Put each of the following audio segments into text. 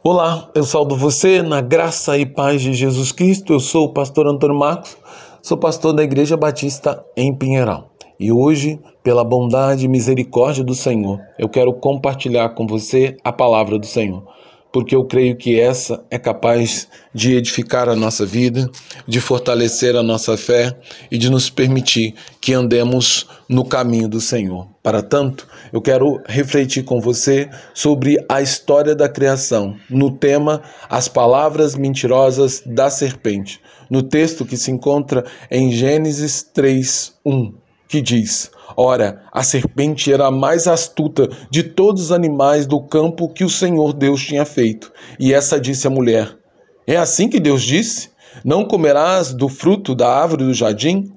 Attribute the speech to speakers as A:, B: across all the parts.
A: Olá, eu saldo você na graça e paz de Jesus Cristo. Eu sou o pastor Antônio Marcos, sou pastor da Igreja Batista em Pinheiral. E hoje, pela bondade e misericórdia do Senhor, eu quero compartilhar com você a palavra do Senhor porque eu creio que essa é capaz de edificar a nossa vida, de fortalecer a nossa fé e de nos permitir que andemos no caminho do Senhor. Para tanto, eu quero refletir com você sobre a história da criação, no tema As Palavras Mentirosas da Serpente, no texto que se encontra em Gênesis 3, 1, que diz. Ora, a serpente era a mais astuta de todos os animais do campo que o Senhor Deus tinha feito. E essa disse à mulher: É assim que Deus disse? Não comerás do fruto da árvore do jardim?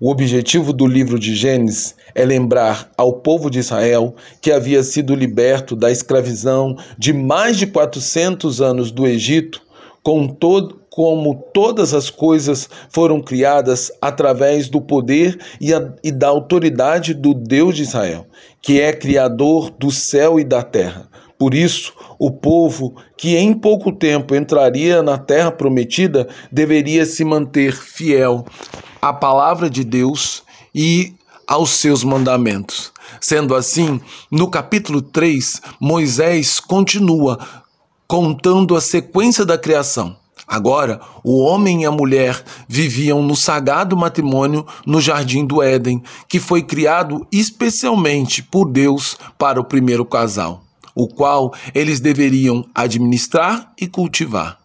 A: O objetivo do livro de Gênesis é lembrar ao povo de Israel que havia sido liberto da escravidão de mais de 400 anos do Egito, com todo, como todas as coisas foram criadas através do poder e, a, e, da autoridade do Deus de Israel, que é Criador do céu e da terra. Por isso, o povo que em pouco tempo entraria na terra prometida deveria se manter fiel à palavra de Deus e aos seus mandamentos. Sendo assim, no capítulo 3, Moisés continua contando a sequência da criação. Agora, o homem e a mulher viviam no sagrado matrimônio no jardim do Éden, que foi criado especialmente por Deus para o primeiro casal, o qual eles deveriam administrar e cultivar.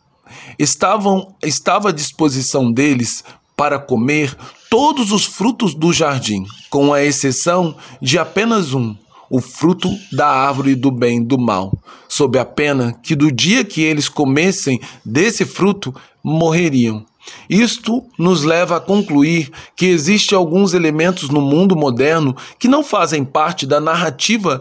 A: Estavam, estava à disposição deles para comer todos os frutos do jardim, com a exceção de apenas um, o fruto da árvore do bem e do mal, sob a pena que do dia que eles comessem desse fruto, morreriam. Isto nos leva a concluir que existem alguns elementos no mundo moderno que não fazem parte da narrativa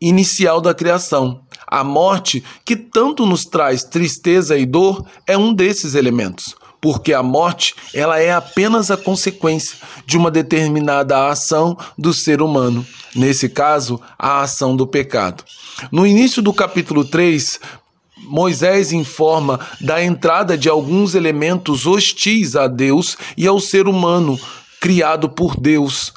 A: inicial da criação. A morte, que tanto nos traz tristeza e dor, é um desses elementos porque a morte ela é apenas a consequência de uma determinada ação do ser humano, nesse caso, a ação do pecado. No início do capítulo 3, Moisés informa da entrada de alguns elementos hostis a Deus e ao ser humano criado por Deus.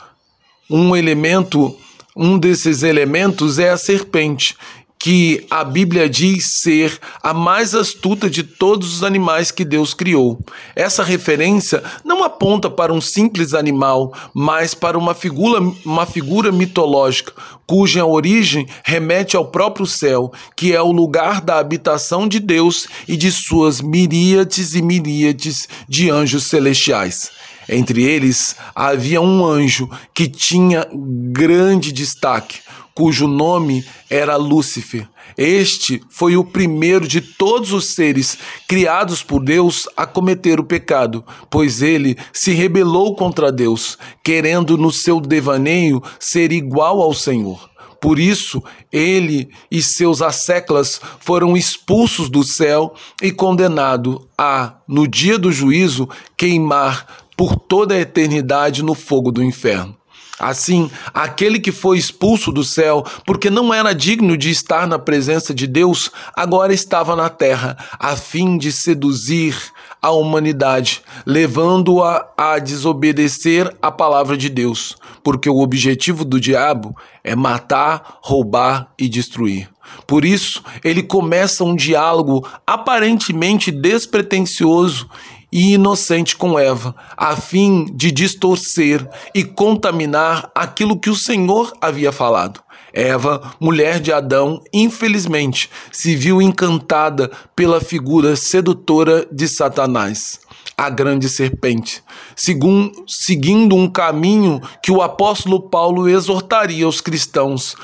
A: Um elemento, um desses elementos é a serpente, que a Bíblia diz ser a mais astuta de todos os animais que Deus criou. Essa referência não aponta para um simples animal, mas para uma figura, uma figura mitológica, cuja origem remete ao próprio céu, que é o lugar da habitação de Deus e de suas miríades e miríades de anjos celestiais. Entre eles havia um anjo que tinha grande destaque, cujo nome era Lúcifer. Este foi o primeiro de todos os seres criados por Deus a cometer o pecado, pois ele se rebelou contra Deus, querendo no seu devaneio ser igual ao Senhor. Por isso, ele e seus asseclas foram expulsos do céu e condenados a, no dia do juízo, queimar por toda a eternidade no fogo do inferno. Assim, aquele que foi expulso do céu, porque não era digno de estar na presença de Deus, agora estava na terra, a fim de seduzir a humanidade, levando-a a desobedecer a palavra de Deus, porque o objetivo do diabo é matar, roubar e destruir. Por isso, ele começa um diálogo aparentemente despretensioso e inocente com Eva, a fim de distorcer e contaminar aquilo que o Senhor havia falado. Eva, mulher de Adão, infelizmente se viu encantada pela figura sedutora de Satanás, a grande serpente, seguindo um caminho que o apóstolo Paulo exortaria os cristãos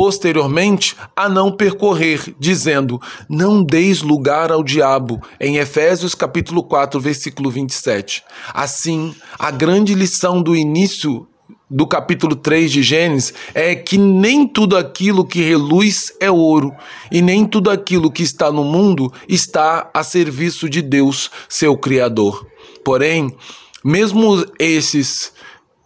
A: posteriormente a não percorrer, dizendo: Não deis lugar ao diabo, em Efésios capítulo 4, versículo 27. Assim, a grande lição do início do capítulo 3 de Gênesis é que nem tudo aquilo que reluz é ouro, e nem tudo aquilo que está no mundo está a serviço de Deus, seu Criador. Porém, mesmo esses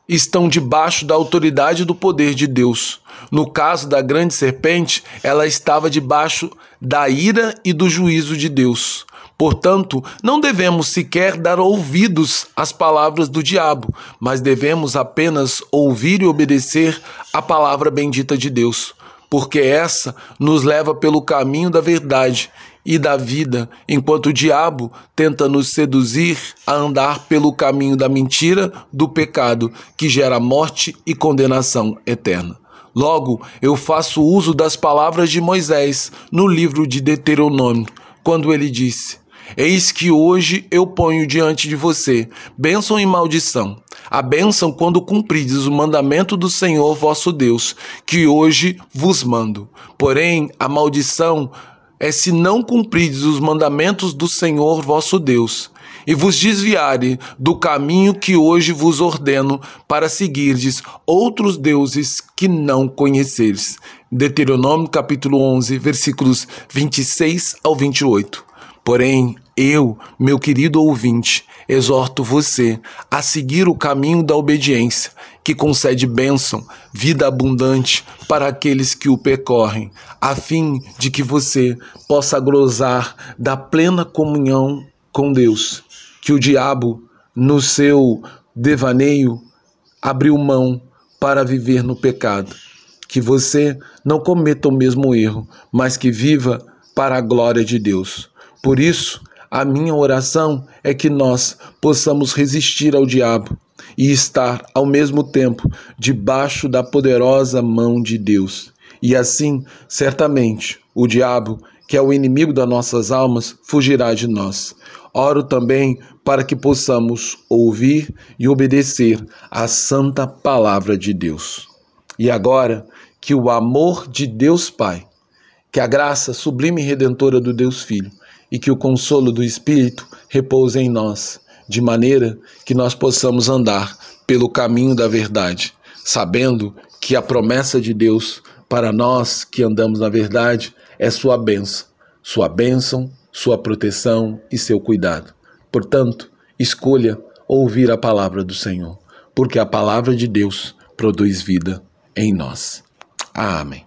A: estão debaixo da autoridade do poder de Deus. No caso da grande serpente, ela estava debaixo da ira e do juízo de Deus. Portanto, não devemos sequer dar ouvidos às palavras do diabo, mas devemos apenas ouvir e obedecer a palavra bendita de Deus, porque essa nos leva pelo caminho da verdade e da vida, enquanto o diabo tenta nos seduzir a andar pelo caminho da mentira, do pecado, que gera morte e condenação eterna. Logo, eu faço uso das palavras de Moisés no livro de Deuteronômio, quando ele disse: Eis que hoje eu ponho diante de você bênção e maldição. A bênção quando cumprides o mandamento do Senhor vosso Deus, que hoje vos mando. Porém, a maldição é se não cumprides os mandamentos do Senhor vosso Deus, e vos desviare do caminho que hoje vos ordeno para seguirdes outros deuses que não conheceres. Deuteronômio capítulo 11, versículos 26 ao 28. Porém, eu, meu querido ouvinte, exorto você a seguir o caminho da obediência, que concede bênção, vida abundante para aqueles que o percorrem, a fim de que você possa gozar da plena comunhão com Deus, que o diabo, no seu devaneio, abriu mão para viver no pecado. Que você não cometa o mesmo erro, mas que viva para a glória de Deus. Por isso, a minha oração é que nós possamos resistir ao diabo e estar ao mesmo tempo debaixo da poderosa mão de Deus. E assim, certamente, o diabo, que é o inimigo das nossas almas, fugirá de nós. Oro também para que possamos ouvir e obedecer à santa palavra de Deus. E agora, que o amor de Deus Pai, que a graça sublime e redentora do Deus Filho, e que o consolo do Espírito repouse em nós, de maneira que nós possamos andar pelo caminho da verdade, sabendo que a promessa de Deus para nós que andamos na verdade é sua bênção, sua bênção, sua proteção e seu cuidado. Portanto, escolha ouvir a palavra do Senhor, porque a palavra de Deus produz vida em nós. Amém.